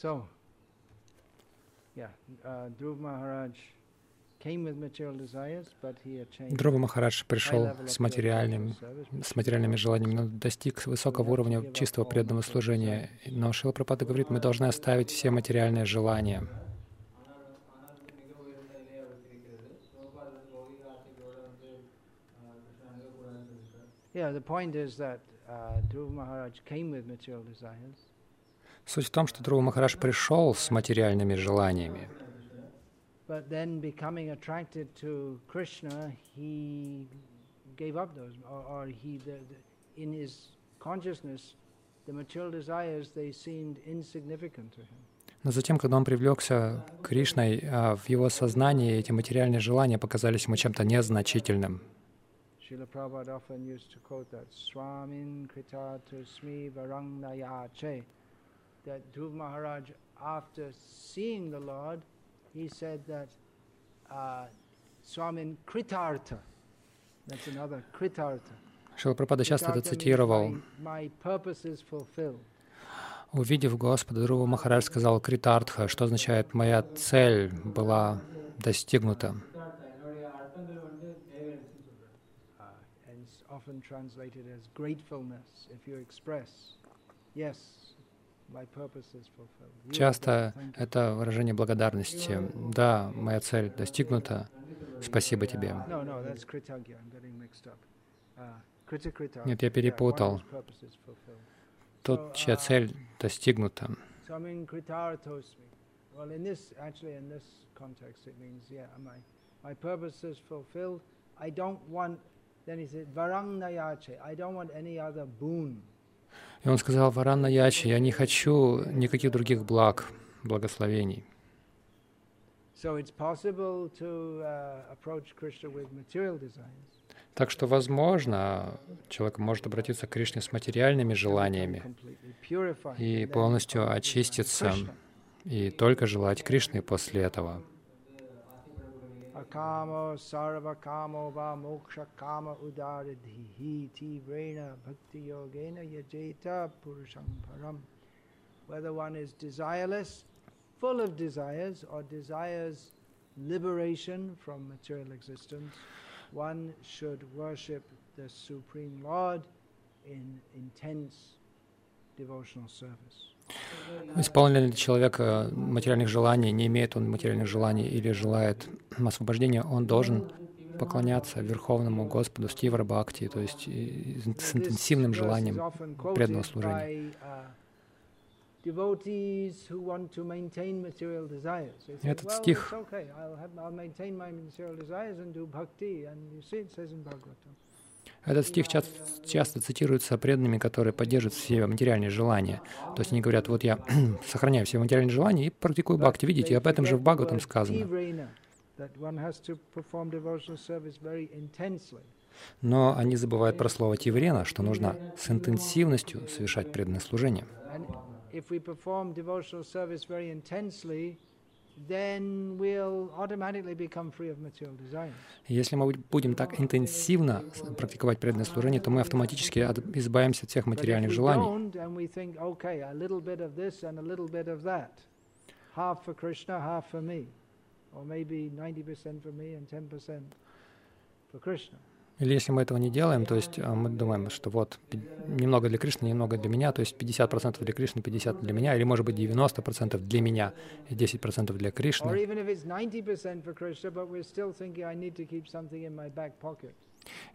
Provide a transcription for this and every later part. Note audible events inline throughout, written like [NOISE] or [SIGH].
So, yeah, uh, Dhruv Maharaj came with material desires, but he achieved Друва Махарадж high пришел с материальным, с материальными желаниями, но достиг высокого уровня чистого преданного служения. Но Шила Прабхупада говорит, мы должны оставить все материальные желания. Yeah, the point is that uh, Dhruv Maharaj came with material desires, Суть в том, что Друва Махарадж пришел с материальными желаниями. Но затем, когда он привлекся Кришной, а, в его сознании эти материальные желания показались ему чем-то незначительным. Srila Prabhupada often used to quote that Swamin Krita Tusmi Varangnayache. That Dhruv Maharaj, after seeing the Lord, he said that uh, Swamin Kritartha. That's another Kritartha. Шила Прабхупада часто это цитировал. Увидев Господа, Друва Махарадж сказал Критартха, что означает «моя цель была достигнута». Uh, often translated as gratefulness if you express, yes, Часто это выражение благодарности. «Да, моя цель достигнута. Спасибо тебе». Uh. Нет, я перепутал. Тот, чья цель достигнута. I don't want, then he said, Varangnayache. I don't want any other boon. И он сказал Варанна Ячи, «Я не хочу никаких других благ, благословений». Uh. Так что, возможно, человек может обратиться к Кришне с материальными желаниями и полностью очиститься, и только желать Кришны после этого. Sarva va moksha kama udaridhi bhakti yogena yajeta purusham param. Whether one is desireless, full of desires, or desires liberation from material existence, one should worship the Supreme Lord in intense devotional service. Исполнен ли человек э, материальных желаний, не имеет он материальных желаний или желает освобождения, он должен поклоняться Верховному Господу Стивра Бхакти, то есть и с интенсивным желанием преданного служения. Этот стих- Этот стих часто, часто цитируется преданными, которые поддерживают все материальные желания. То есть они говорят, вот я [CLEARS THROAT] сохраняю все материальные желания и практикую бхакти. Видите, об этом же в Бхагаватам сказано. Но они забывают про слово тиврена, что нужно с интенсивностью совершать преданное служение. Если мы будем так интенсивно практиковать преданное служение, то мы автоматически избавимся от всех материальных желаний. half for Krishna, half for me, or maybe 90% for me and 10% for Krishna. Или если мы этого не делаем, то есть а, мы думаем, что вот немного для Кришны, немного для меня, то есть 50% для Кришны, 50% для меня, или может быть 90% для меня и 10% для Кришны. even if it's 90% for Krishna, but we're still thinking, I need to keep something in my back pocket.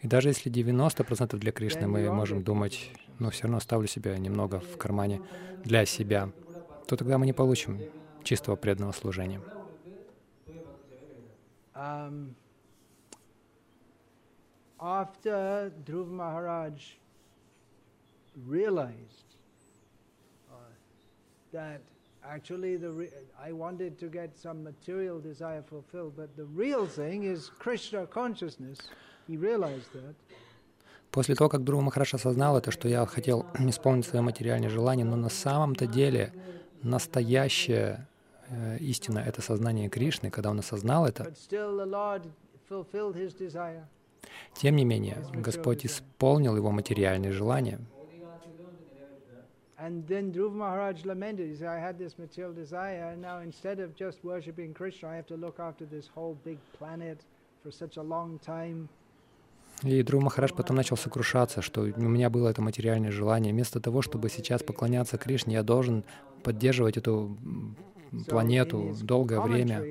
И даже если 90% для Кришны, мы можем думать, но все равно оставлю себе немного в кармане для себя, то тогда мы не получим чистого преданного служения. Um, after Dhruv Maharaj realized uh, that actually the I wanted to get some material desire fulfilled, but the real thing is Krishna consciousness. He realized that. После того, как Друва Махараш осознал это, что я хотел исполнить свои материальные желания, но на самом-то деле настоящая э, истина — это сознание Кришны. Когда он осознал это, Тем не менее, Господь исполнил его материальные желания. And then Dhruva Maharaj lamented. He said, I had this material desire, and now instead of just worshipping Krishna, I have to look after this whole big planet for such a long time. И Дру Махараш потом начал сокрушаться, что у меня было это материальное желание. Вместо того, чтобы сейчас поклоняться Кришне, я должен поддерживать эту планету долгое время.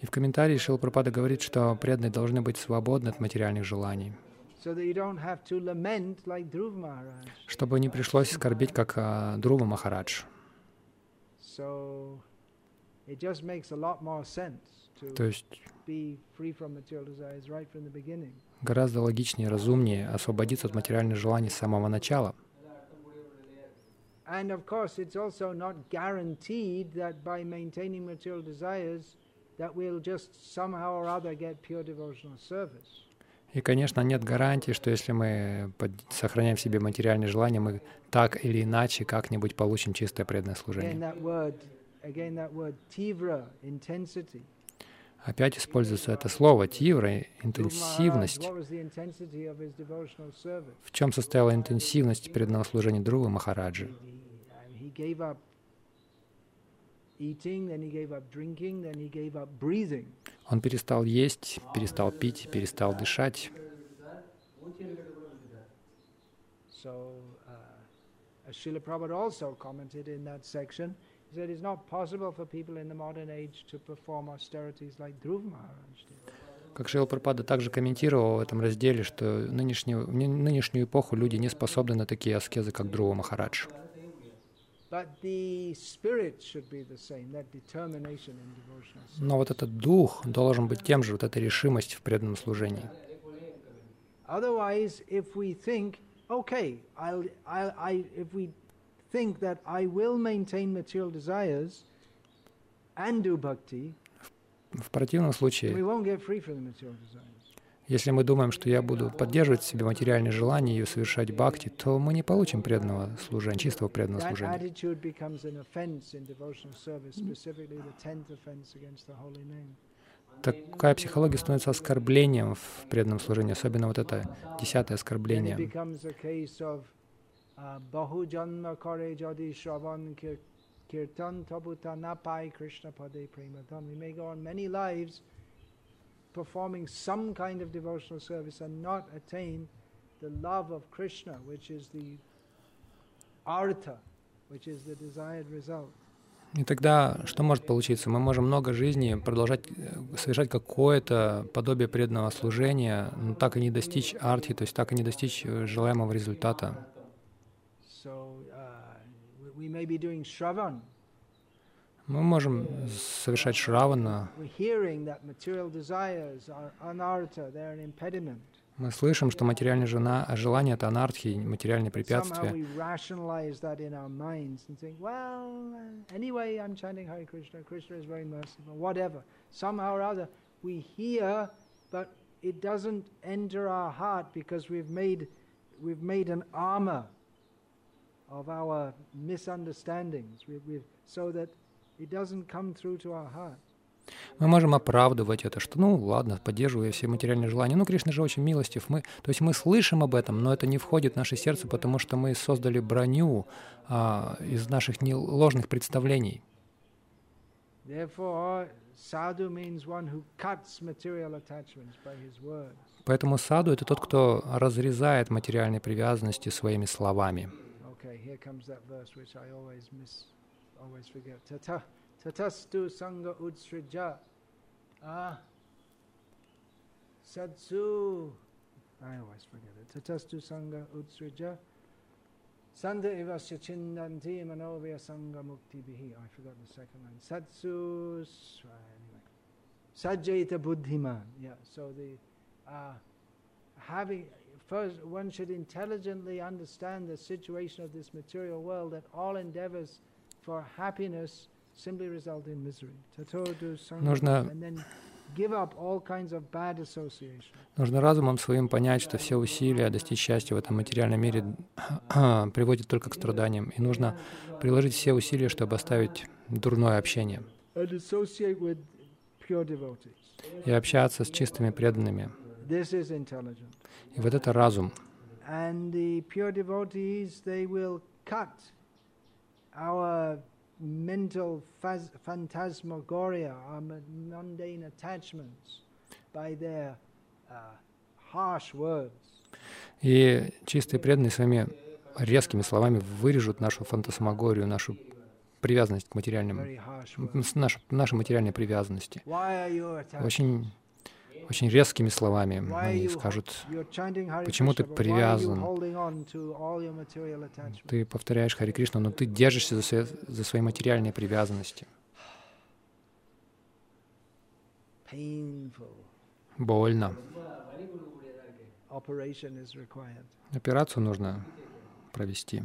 И в комментарии Шила Прабхупада говорит, что преданные должны быть свободны от материальных желаний, чтобы не пришлось скорбить, как Друва Махарадж. То есть гораздо логичнее, разумнее освободиться от материальных желаний с самого начала. And of course, it's also not guaranteed that by maintaining material desires, that we'll just somehow or other get pure devotional service. И, конечно, нет гарантии, что если мы сохраняем в себе материальные желания, мы так или иначе как-нибудь получим чистое преданное служение. Опять используется это слово «тивра», интенсивность. В чем состояла интенсивность преданного служения Друвы Махараджи? Он перестал есть, перестал пить, перестал дышать. So, uh, Srila Prabhupada also commented in that section Said it's not possible for people in the modern age to perform austerities like Dhruv Maharaj did. Как Шрила Прабхупада также комментировал в этом разделе, что нынешнюю, нынешнюю эпоху люди не способны на такие аскезы, как Друва Махарадж. Но вот этот дух должен быть тем же, вот эта решимость в преданном служении. Otherwise, if we think, okay, I'll, I'll, I, if we think that I will maintain material desires and do bhakti, в противном случае, если мы думаем, что я буду поддерживать в себе материальные желания и совершать бхакти, то мы не получим преданного служения, чистого преданного служения. Такая психология становится оскорблением в преданном служении, особенно вот это десятое оскорбление. বহু জন্ম করে যদি শ্রবণ kirtan tabuta na pai Krishna pade premadhan. We may go on many lives performing some kind of devotional service and not attain the love of Krishna, which is the artha, which is the desired result. И тогда что может получиться? Мы можем много жизней продолжать совершать какое-то подобие преданного служения, но так и не достичь арти, то есть так и не достичь желаемого результата. Мы можем совершать шравана. Мы слышим, что материальные жена, желания — это анархии, материальные препятствия. it doesn't enter our heart because we've made, we've made an armor of our misunderstandings, we, we, so that it doesn't come through to our heart. Мы можем оправдывать это, что, ну, ладно, поддерживая все материальные желания. Ну, Кришна же очень милостив. Мы, то есть мы слышим об этом, но это не входит в наше сердце, потому что мы создали броню а, из наших не, ложных представлений. Поэтому саду — это тот, кто разрезает материальные привязанности своими словами. Okay, here comes that verse which I always miss, always forget. Tata, tatastu sangha udsrija. Ah, sadsu. I always forget it. Tatastu sangha udsrija. Sanda evasya chindanti manovya sangha mukti bihi. I forgot the second line. Satsu. Anyway. Sajjaita buddhiman. Yeah, so the uh, having first one should intelligently understand the situation of this material world that all endeavors for happiness simply result in misery. Нужно Нужно разумом своим понять, что все усилия достичь счастья в этом материальном мире [CLEARS THROAT] приводят только к страданиям. И нужно приложить все усилия, чтобы оставить дурное общение и общаться с чистыми преданными. И вот это разум. Mental phantasmagoria, our mundane attachments by their uh, harsh words. И чистые преданные своими резкими словами вырежут нашу фантасмагорию, нашу привязанность к материальным, Very harsh м, words. с наши, наши материальные привязанности. Очень, очень резкими словами они скажут, почему ты привязан? ты повторяешь Хари Кришну, но ты держишься за свои, за свои материальные привязанности. Больно. Операцию нужно провести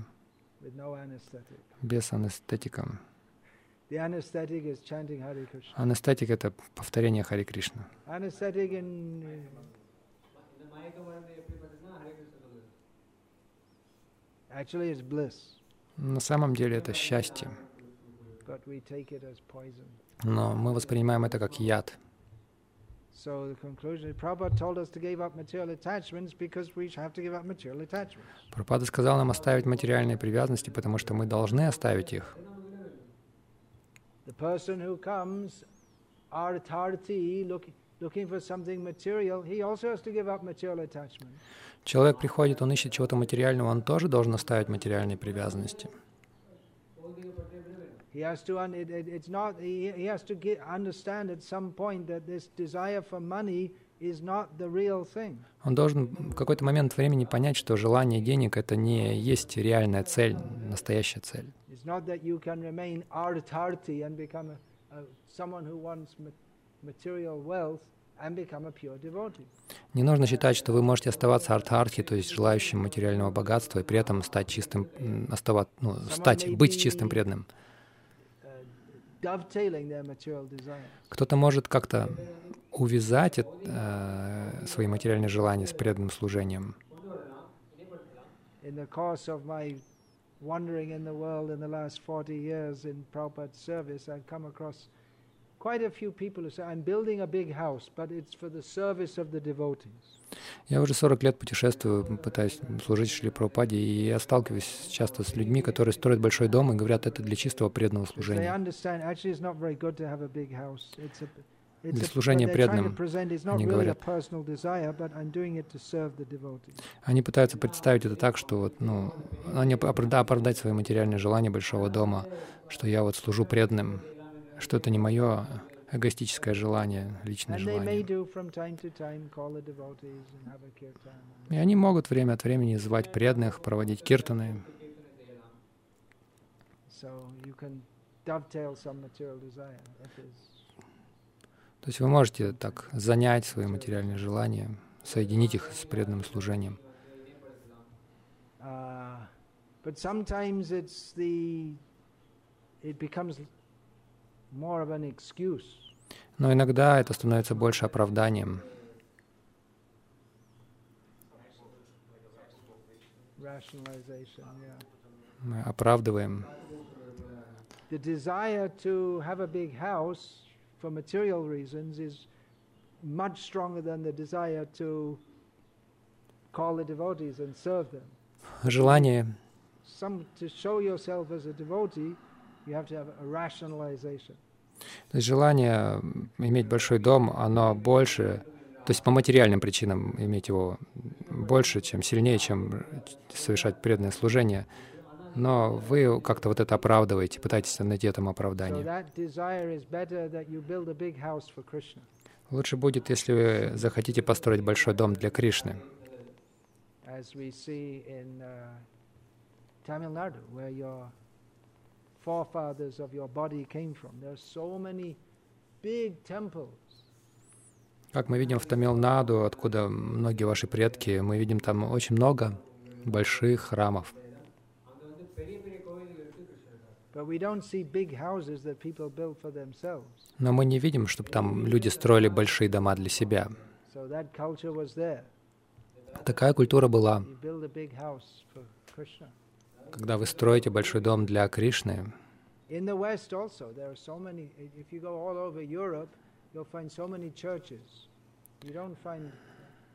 без анестетика. Анестетик — это повторение Хари uh, bliss, На самом деле это счастье, но мы воспринимаем это как яд. Пропада сказал нам оставить материальные привязанности, потому что мы должны оставить их. The person who comes artharti, looking, looking for something material, he also has to give up material attachment. Человек приходит, он ищет чего-то материального, он тоже должен оставить материальные привязанности. Он должен в какой-то момент времени понять, что желание денег — это не есть реальная цель, настоящая цель. Не нужно считать, что вы можете оставаться артхархи, то есть желающим материального богатства, и при этом стать чистым, оставать, ну, стать, быть чистым преданным. Desires. Кто-то может как-то увязать эт- э, свои материальные желания с преданным служением. In the course of my wandering in the world in the last 40 years in Prabhupada's service, I've come across quite a few people who say, I'm building a big house, but it's for the service of the devotees. Я уже 40 лет путешествую, пытаюсь служить Шри Прабхупаде, и я сталкиваюсь часто с людьми, которые строят большой дом и говорят, это для чистого преданного служения. Для служения преданным, они говорят. Они пытаются представить это так, что вот, ну, они оправда- оправдать свои материальные желания большого дома, что я вот служу преданным, что это не мое эгоистическое желание, личное желание. И они могут время от времени звать преданных, проводить киртаны. So you can dovetail some material desire. That is, То есть вы можете так занять свои материальные желания, соединить их с преданным служением. but sometimes it's the, it becomes more of an excuse. Но иногда это становится больше оправданием. Мы оправдываем. The desire to have a big house for material reasons is much stronger than the desire to call the devotees and serve them. Желание Some to show yourself as a devotee, you have to have a rationalization. То есть желание иметь большой дом, оно больше, то есть по материальным причинам иметь его больше, чем сильнее, чем совершать преданное служение. Но вы как-то вот это оправдываете, пытаетесь найти этому оправдание. Лучше будет, если вы захотите построить большой дом для Кришны. uh. Как мы видим в Тамилнаду, откуда многие ваши предки, мы видим там очень много больших храмов. Но мы не видим, чтобы там люди строили большие дома для себя. Такая культура была. Когда вы строите большой дом для Кришны,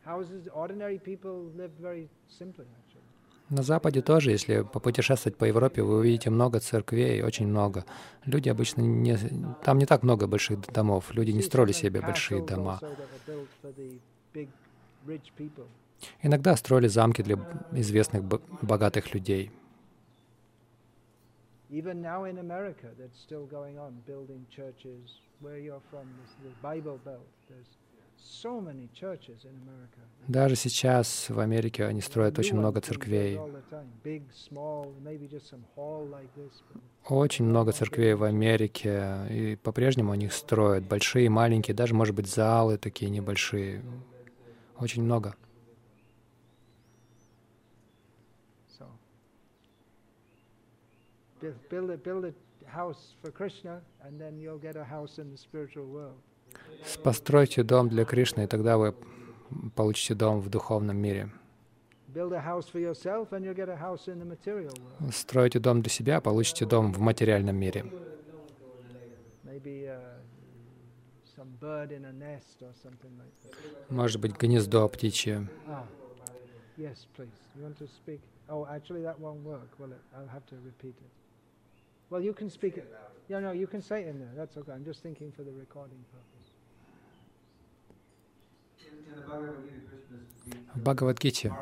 houses, ordinary people live very simply. На Западе тоже, если попутешествовать по Европе, вы увидите много церквей, очень много. Люди обычно не... Там не так много больших домов. Люди не строили себе большие дома. Иногда строили замки для известных богатых людей. Даже сейчас в Америке они строят очень много церквей. Очень много церквей в Америке, и по-прежнему они строят большие, маленькие, даже, может быть, залы такие небольшие. Очень много. Build a, build a house for Krishna, and then you'll get a house in the spiritual world. Постройте дом для Кришны, и тогда вы получите дом в духовном мире. Стройте дом для себя, получите дом в материальном мире. Может быть, гнездо птичье. Yes, please. You want to speak? Oh, actually, that won't work, will it? I'll have to repeat it. Well, you can speak it. Yeah, no, you can say it in there. That's okay. I'm just thinking for the recording purpose. В Бхагавадгите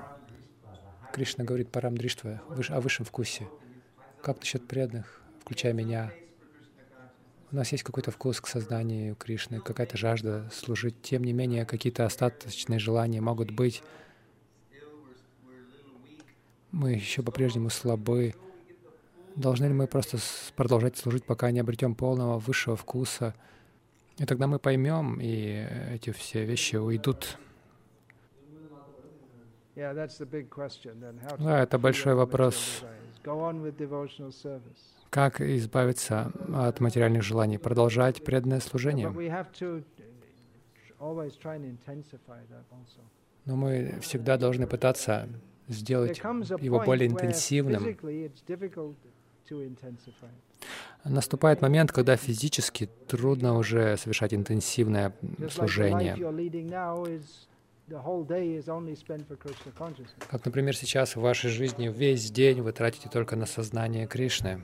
Кришна говорит Парам Дриштва о высшем вкусе. Как насчет преданных, включая меня? У нас есть какой-то вкус к сознанию Кришны, какая-то жажда служить. Тем не менее, какие-то остаточные желания могут быть. Мы еще по-прежнему слабы. Должны ли мы просто продолжать служить, пока не обретем полного высшего вкуса? И тогда мы поймем, и эти все вещи уйдут. Да, это большой вопрос. Как избавиться от материальных желаний? Продолжать преданное служение. Но мы всегда должны пытаться сделать его более интенсивным. Наступает момент, когда физически трудно уже совершать интенсивное служение. Как, например, сейчас в вашей жизни весь день вы тратите только на сознание Кришны.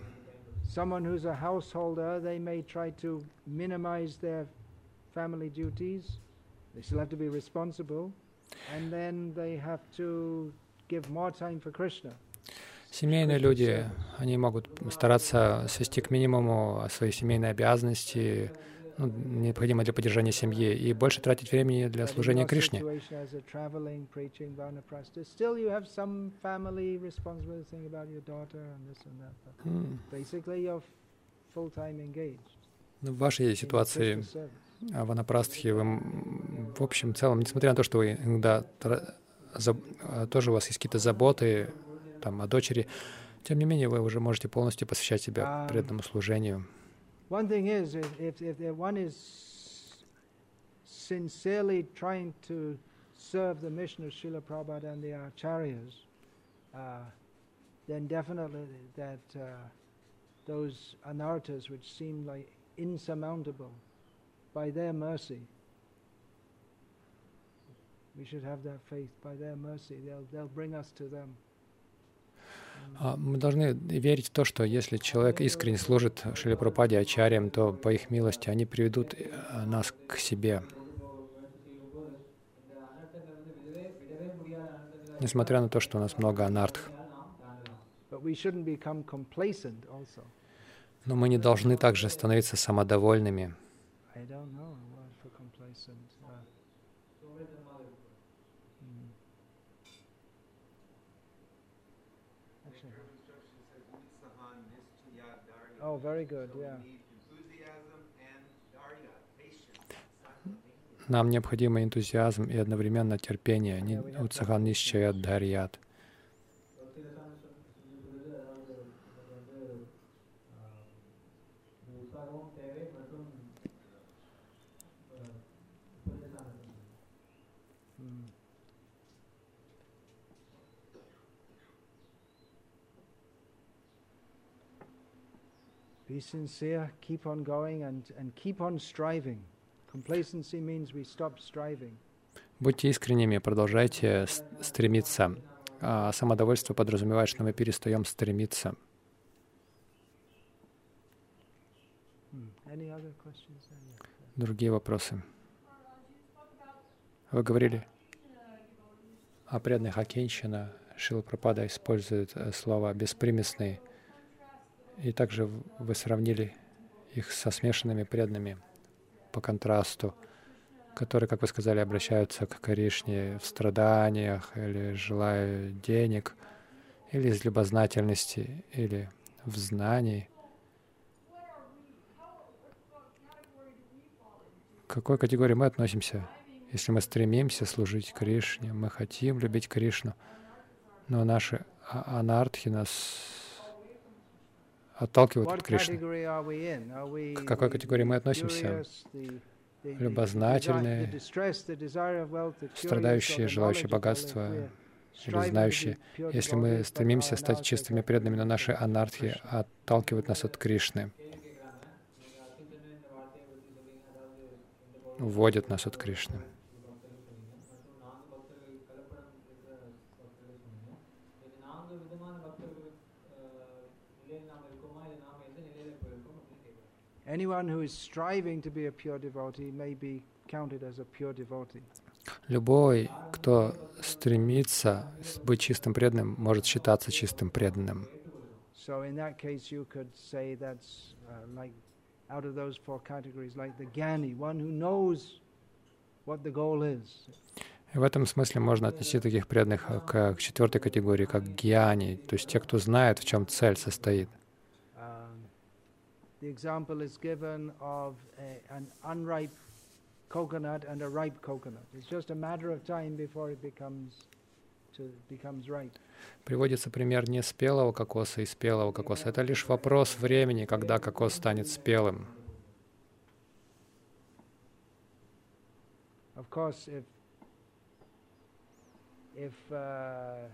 Семейные люди, они могут стараться свести к минимуму свои семейные обязанности, ну, необходимые для поддержания семьи, и больше тратить времени для служения Кришне. В вашей ситуации в Анапрастхе, вы, в общем, целом, несмотря на то, что вы иногда тоже у вас есть какие-то заботы, там, о дочери. Тем не менее, вы уже можете полностью посвящать себя преданному служению. One thing is, if, if, one is sincerely trying to serve the mission of Srila Prabhupada and the Acharyas, uh, then definitely that uh, those anarthas which seem like insurmountable, by their mercy, we should have that faith. By their mercy, they'll, they'll bring us to them. А, мы должны верить в то, что если человек искренне служит Шили Пропаде Ачарьям, то по их милости они приведут э, нас к себе. Несмотря на то, что у нас много анартх. Но мы не должны также становиться самодовольными. Oh, very good, yeah. Нам необходимо энтузиазм и одновременно терпение. Уцахан нищая дхарьят. Be sincere, keep on going, and, and keep on striving. Complacency means we stop striving. Будьте искренними, продолжайте стремиться. А самодовольство подразумевает, что мы перестаем стремиться. Другие вопросы? Вы говорили о преданных Акенщина. Шила Пропада использует э, слово «беспримесный». И также вы сравнили их со смешанными преданными по контрасту, которые, как вы сказали, обращаются к Кришне в страданиях или желая денег, или из любознательности, или в знании. К какой категории мы относимся? Если мы стремимся служить Кришне, мы хотим любить Кришну, но наши а, анархи нас отталкивают от Кришны. К какой категории мы относимся? Любознательные, страдающие, желающие богатства или знающие. Если мы стремимся стать чистыми преданными, но наши анархи отталкивают нас от Кришны, уводят нас от Кришны. Anyone who is striving to be a pure devotee may be counted as a pure devotee. Любой, кто стремится быть чистым преданным, может считаться чистым преданным. So in that case, you could say that's uh, like out of those four categories, like the Gyani, one who knows what the goal is. И в этом смысле можно отнести таких преданных к, к четвертой категории, как гьяни, то есть те, кто знает, в чем цель состоит. The example is given of a, an unripe coconut and a ripe coconut. It's just a matter of time before it becomes, to, becomes ripe. Приводится пример не спелого кокоса и спелого кокоса. Это лишь вопрос времени, когда кокос станет спелым. Of course, if if uh,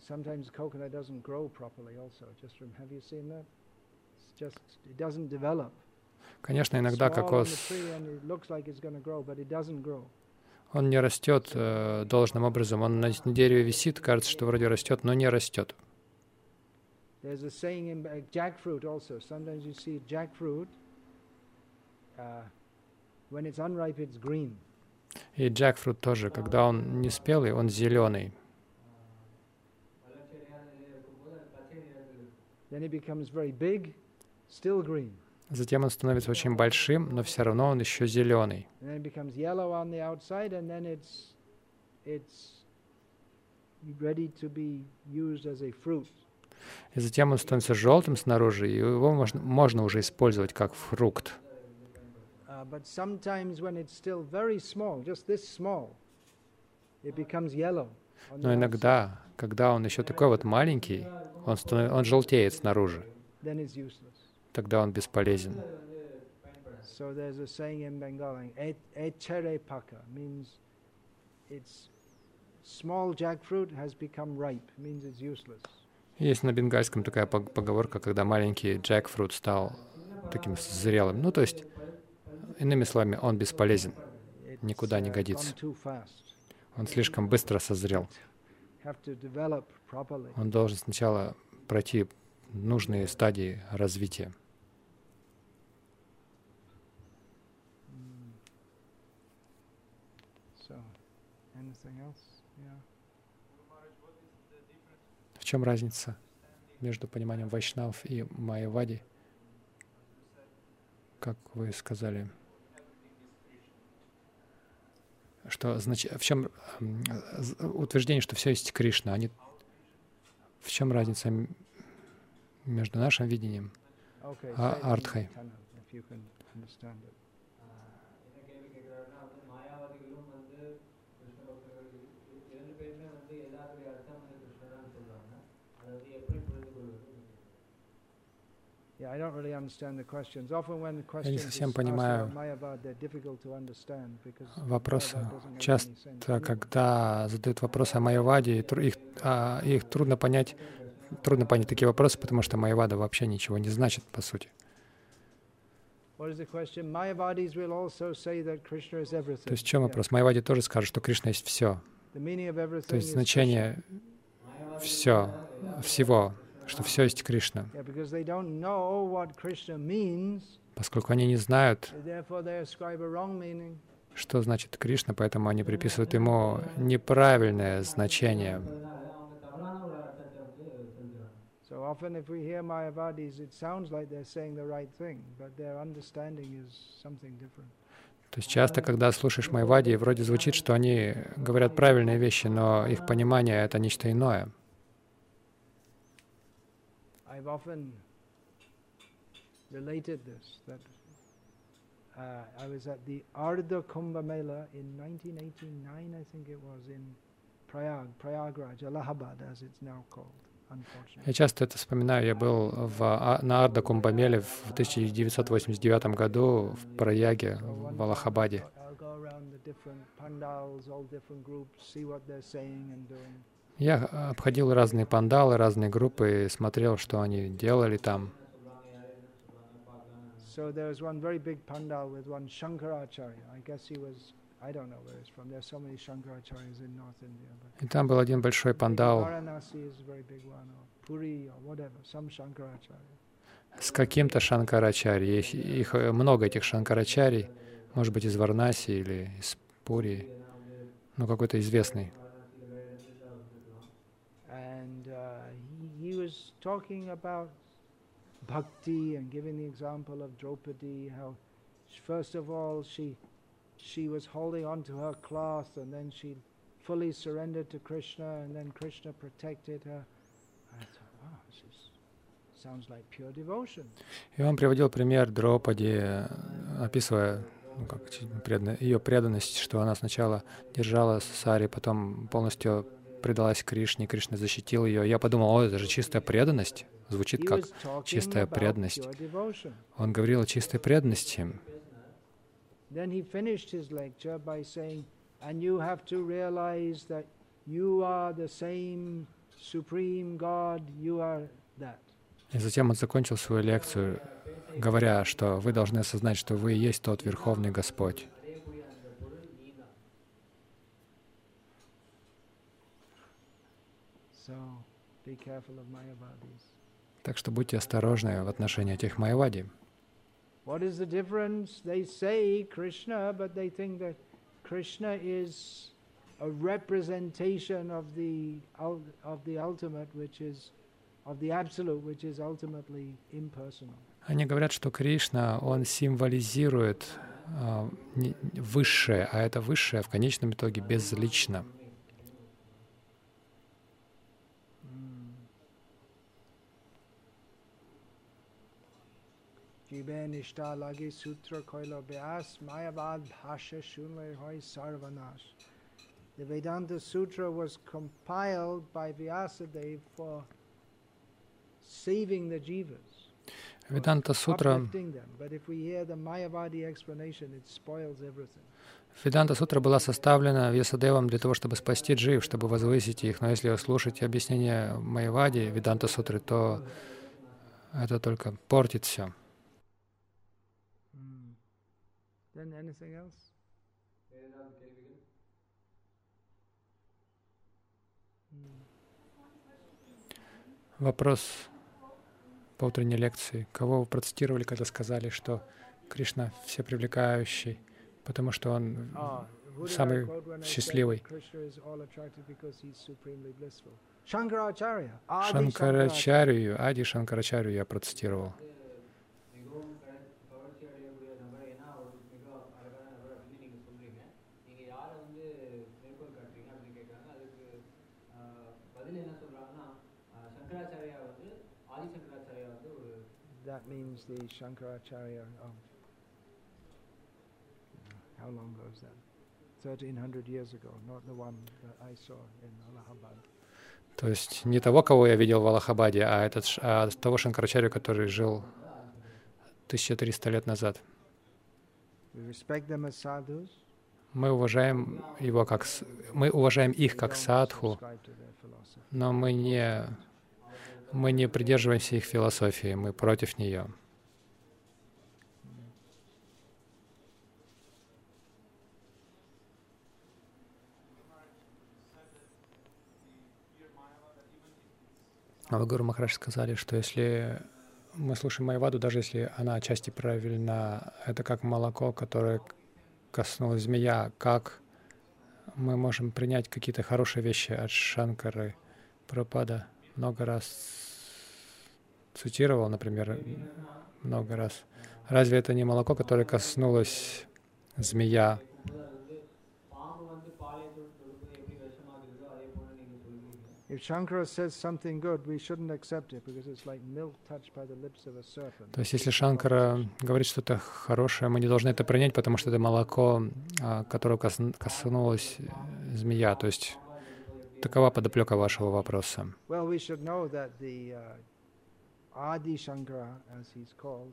sometimes coconut doesn't grow properly, also. Just from have you seen that? Конечно, иногда кокос, он не растет э, должным образом. Он на дереве висит, кажется, что вроде растет, но не растет. There's a saying in jackfruit also. Sometimes you see jackfruit, uh, when it's unripe, it's green. И джекфрут тоже, когда он не спелый, он зеленый. Then it becomes very big, Затем он становится очень большим, но все равно он еще зеленый. И затем он становится желтым снаружи, и его можно, можно уже использовать как фрукт. Но иногда, когда он еще такой вот маленький, он, станов... он желтеет снаружи тогда он бесполезен. So there's a saying in Bengali, echere paka, means it's small jackfruit has become ripe, means it's useless. Есть на бенгальском такая поговорка, когда маленький джекфрут стал таким зрелым. Ну, то есть, иными словами, он бесполезен, никуда не годится. Он слишком быстро созрел. Он должен сначала пройти нужные стадии развития. В чем разница между пониманием вайшнав и майявади? Как вы сказали, что значит, в чем утверждение, что все есть Кришна, они в чем разница между нашим видением и артхой? Я не совсем понимаю вопросы. Часто, когда задают вопросы о Майяваде, их, а, их трудно понять, трудно понять такие вопросы, потому что Майявада вообще ничего не значит, по сути. То есть в чем вопрос? Майвади тоже скажет, что Кришна есть все. То есть значение все, всего, что все есть Кришна. Поскольку они не знают, что значит Кришна, поэтому они приписывают ему неправильное значение. So often, if we hear Mayavadis, it sounds like they're saying the right thing, but their understanding is something different. То есть часто, когда слушаешь Майвади, вроде звучит, что они говорят правильные вещи, но их понимание — это нечто иное. I've often related this that uh, I was at the Ardha Kumbh Mela in 1989, I think it was, in Prayag, Prayagraj, Allahabad, as it's now called, unfortunately. Я часто это вспоминаю. Я был в, А- на Арда Кумбамеле в 1989 году в Праяге, в Аллахабаде. Я обходил разные пандалы, разные группы и смотрел, что они делали там. So there was one very big pandal with one Shankaracharya. I guess he was, И там был один большой пандал с каким-то Шанкарачари. Их, их, э, много этих Шанкарачарий, может быть, из Варнаси или из Пури, ну какой-то известный. And uh, he, he was talking about bhakti and giving the example of Draupadi, how first of all she she was holding on to her cloth and then she fully surrendered to Krishna and then Krishna protected her. I thought, wow, this is, sounds like pure devotion. И он приводил пример Дропади, э, описывая ну, как, предан- ее преданность, что она сначала держала Сари, потом полностью предалась Кришне, Кришна защитил ее. Я подумал, о, это же чистая преданность. Звучит как чистая преданность. Он говорил о чистой преданности. И затем он закончил свою лекцию, говоря, что вы должны осознать, что вы и есть тот Верховный Господь. So be careful of Mayavadis. Так что будьте осторожны в отношении этих майвади. What is the difference? They say Krishna, but they think that Krishna is a representation of the ul- of the ultimate, which is of the absolute, which is ultimately impersonal. Они говорят, что Кришна, он символизирует а, не- высшее, а это высшее в конечном итоге безлично. જીવે નિષ્ઠા લાગી સૂત્ર ખોયલો વ્યાસ માયાવાદ ભાષ્ય શૂન્ય હોય સર્વનાશ The Vedanta Sutra was compiled by Vyasadeva for saving the jivas. Веданта Сутра Веданта Сутра была составлена Вьясадевом для того, чтобы спасти джив, чтобы возвысить их. Но если слушать объяснение Майавади Веданта Сутры, то это только портит все. Then anything else? Hmm. Вопрос по утренней лекции. Кого вы процитировали, когда сказали, что Кришна всепривлекающий, потому что он I самый счастливый? Шанкарачарию, Ади Шанкарачарию я процитировал. That means the Shankaracharya of how long ago is that? Thirteen hundred years ago, not the one that I saw in Allahabad. То есть не того, кого я видел в Аллахабаде, а, этот, а того Шанкарачарю, который жил 1300 лет назад. Мы уважаем его как мы уважаем их как садху, но мы не мы не придерживаемся их философии, мы против нее. А вы, Гуру Махараш, сказали, что если мы слушаем Майваду, даже если она отчасти правильна, это как молоко, которое коснулась змея, как мы можем принять какие-то хорошие вещи от Шанкары, Пропада много раз цитировал, например, много раз. Разве это не молоко, которое коснулось змея? То есть, если Шанкара говорит что-то хорошее, мы не должны это принять, потому что это молоко, а, которое коснулось змея. То есть такова подоплека вашего вопроса. Uh.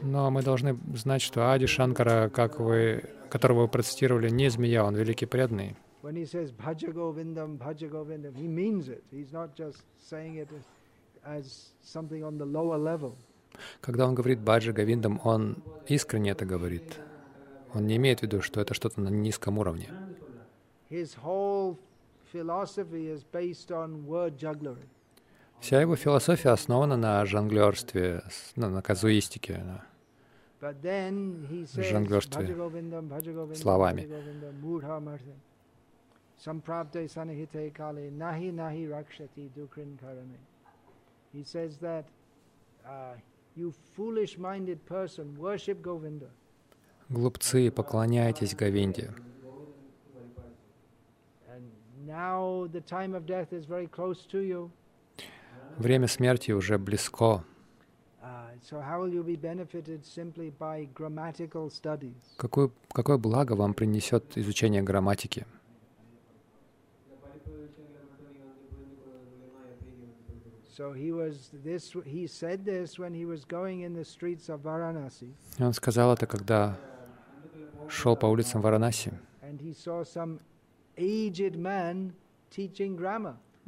Но мы должны знать, что Ади Шанкара, как вы, которого вы процитировали, не змея, он великий преданный. Когда он говорит Баджи Гавиндам, он искренне это говорит. Он не имеет в виду, что это что-то на низком уровне. Вся его философия основана на жонглерстве, ну, на казуистике. says Жонглерстве словами. Bhaja Govindam, Mudha Martha. Samprapte sanahite kale nahi nahi rakshati dukrin karane. He says that uh, you foolish minded person, worship Govinda. Глупцы, поклоняйтесь Говинде. And now the time of death is very close to you. Время смерти уже близко. Какое, какое благо вам принесет изучение грамматики? Он сказал это, когда шел по улицам Варанаси.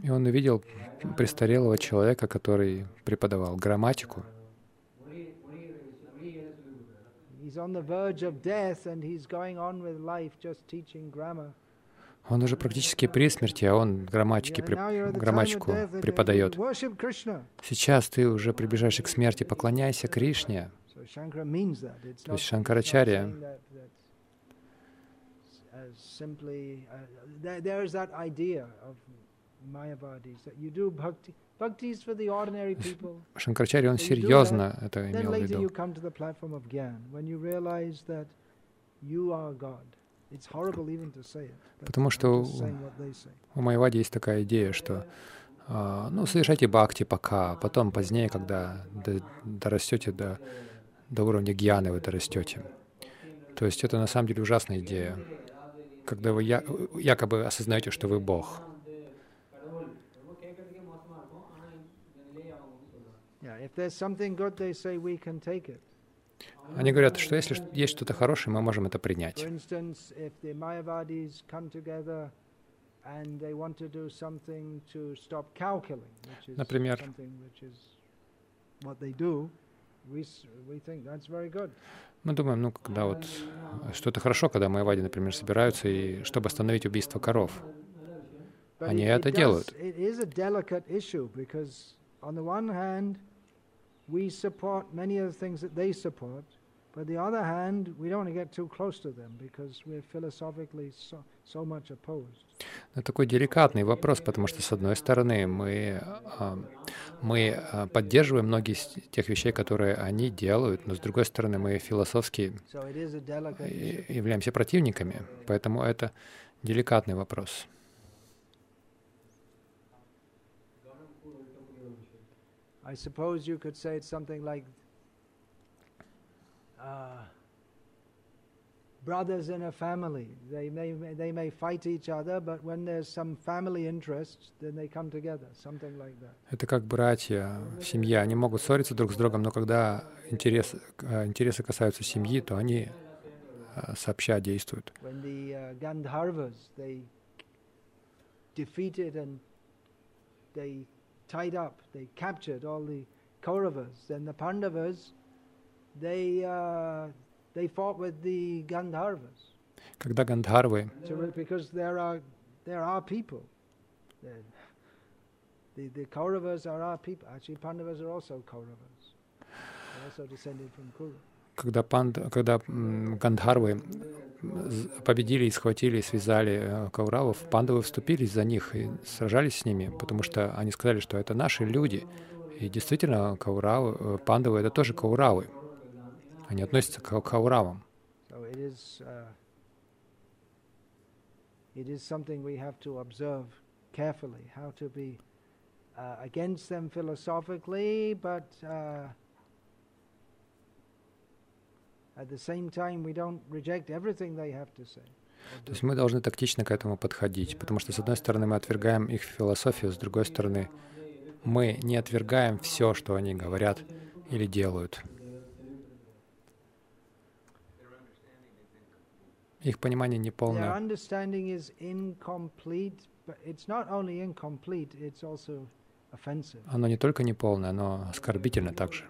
И он увидел престарелого человека, который преподавал грамматику. Он уже практически при смерти, а он грамматики, преп... грамматику преподает. Сейчас ты уже приближаешься к смерти, поклоняйся Кришне. То есть Шанкарачарья as simply uh, there, there is that idea of Mayavadis that you do bhakti. Bhakti is for the ordinary people. Шанкарачарья, он серьезно это имел в later you виду. come to the platform of Gyan when you realize that you are God. It's horrible even to say it. but Потому что. У Майвади есть такая идея, что а, ну, совершайте бхакти пока, а потом позднее, когда до- дорастете до, до уровня гьяны, вы дорастете. То есть это на самом деле ужасная идея, когда вы я, якобы осознаете, что вы Бог. Они говорят, что если есть что-то хорошее, мы можем это принять. Например, мы думаем, ну, когда вот что это хорошо, когда Майвади, например, собираются, и чтобы остановить убийство коров. Они это делают. on the one hand, we support many of the things that they support, but on the other hand, we don't want to get too close to them because we're philosophically so, so much opposed. Это такой деликатный вопрос, потому что, с одной стороны, мы, а, мы а, поддерживаем многие из тех вещей, которые они делают, но, с другой стороны, мы философски являемся противниками. Поэтому это деликатный вопрос. I suppose you could say it's something like uh, brothers in a family. They may, they may fight each other, but when there's some family interest, then they come together, something like that. Это как братья в семье. Они могут ссориться друг с другом, но когда интерес, а, интересы касаются семьи, то они а, сообща действуют. When the uh, Gandharvas, they defeated and they tied up, they captured all the Kauravas, then the Pandavas, they, uh, they fought with the Gandharvas. Когда Гандхарвы because there are there are people, The, the Kauravas are our people. Actually, Pandavas are also Kauravas. They're also descended from Kuru. Когда, панд, когда Гандхарвы победили и схватили, связали э, Кауравов, пандавы вступились за них и сражались с ними, потому что они сказали, что это наши люди. И действительно, Кауравы, э, пандавы — это тоже Кауравы. Они относятся к it is, uh, it is something we have to observe carefully, how to be uh, against them philosophically, but uh, at the same time we don't reject everything they have to say. or То есть мы должны тактично к этому подходить, потому что, с одной стороны, мы отвергаем их философию, с другой стороны, мы не отвергаем все, что они говорят или делают. Их понимание Their неполное. understanding is incomplete, but it's not only incomplete, их понимание неполное. Оно не только неполное, но оскорбительно также.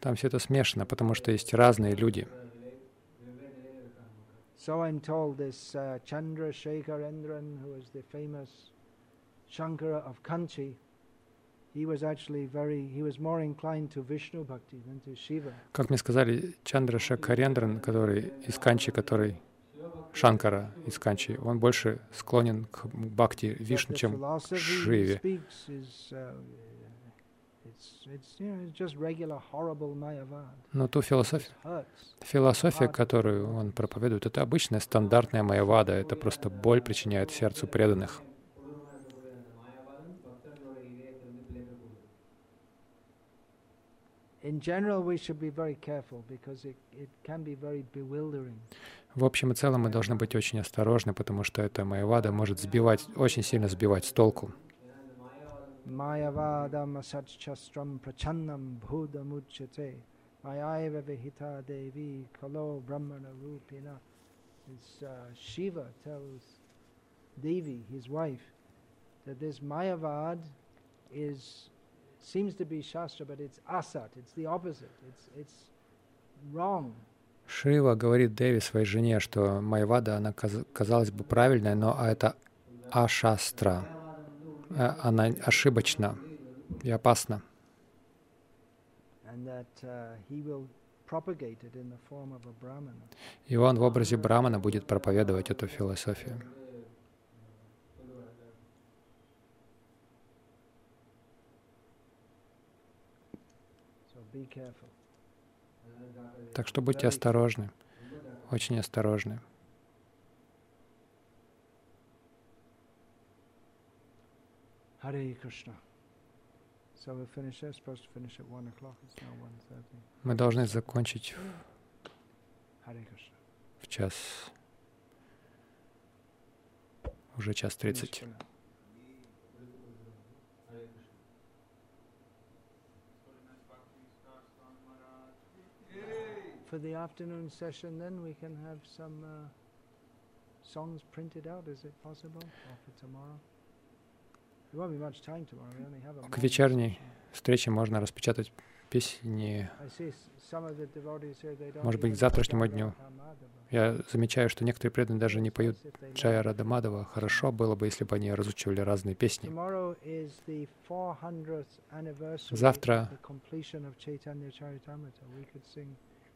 Там все это смешано, потому что есть разные люди. So I'm told this uh, Chandra Shekharendran, who is the famous Shankara of Kanchi, he was actually very, he was more inclined to Vishnu Bhakti than to Shiva. Как мне сказали, Чандра Шакарендран, который из Канчи, который Шанкара из Канчи, он больше склонен к бхакти Вишну, чем к Шиве. uh. Но ту философию, философия, которую он проповедует, это обычная стандартная майявада, это просто боль причиняет сердцу преданных. In general, we should be very careful because it, it can be very bewildering. В общем и целом мы должны быть очень осторожны, потому что эта майявада может сбивать, очень сильно сбивать с толку. Uh, Shiva tells Devi, his wife, that this Mayavad is seems to be Shastra, but it's asat. It's the opposite. It's it's wrong. Шива говорит Деви, своей жене, что майявада, она каз- казалась бы правильная, но это ашастра. Э, Она ошибочна и опасна. И он в образе Брамана будет проповедовать эту философию. So be careful. Так что будьте осторожны, очень осторожны. Мы должны закончить в час, уже час тридцать. For the afternoon session, then we can have some uh, songs printed out. Is it possible? Or for tomorrow? There won't be much time tomorrow. We only have a К вечерней встрече можно распечатать песни. Может быть, к завтрашнему дню. Я замечаю, что некоторые преданные даже не поют Джая. Радамадова. Хорошо было бы, если бы они разучивали разные песни. Tomorrow is the 400th anniversary Завтра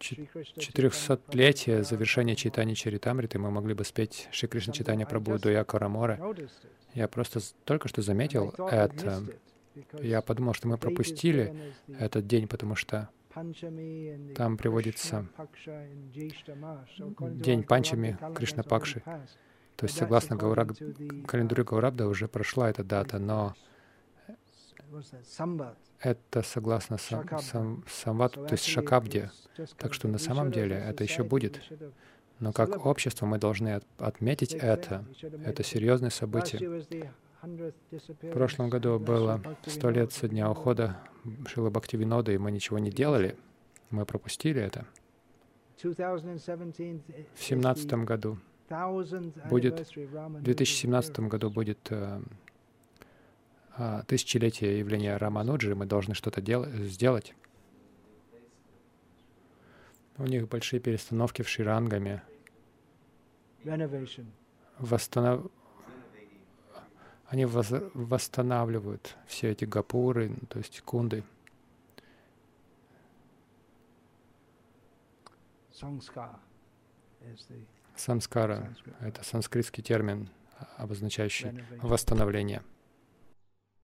of the completion of Chaitanya Charitamrita. We could sing Чет- Shri Krishna Четырехсотлетие Chaitanya завершения Prabhu читания Чаритамриты мы могли бы спеть Шри Кришна Читания Караморе. Noticed it. Я просто только что заметил это. Я подумал, что мы пропустили этот день, потому что там приводится день Панчами, Кришна Пакши. То есть, согласно календарю uh, Гаурабда уже прошла эта дата, но. Это согласно сам, сам, самват, So то есть Шакабде. Так что на самом деле это еще будет. Но как общество мы должны от- отметить это. Это серьезное событие. year was the 100th В прошлом году было сто лет со дня ухода Шилы Бхактивинода, и мы ничего не делали. Мы пропустили это. 2017 is В семнадцатом году, the 1000th будет- в 2017 году будет э, тысячелетие явления Рамануджи, мы должны что-то дел- сделать. У них большие перестановки в Ширангаме. Восстанов... Они воз- восстанавливают все эти гапуры, то есть кунды. Самскара это санскритский термин, а- обозначающий восстановление.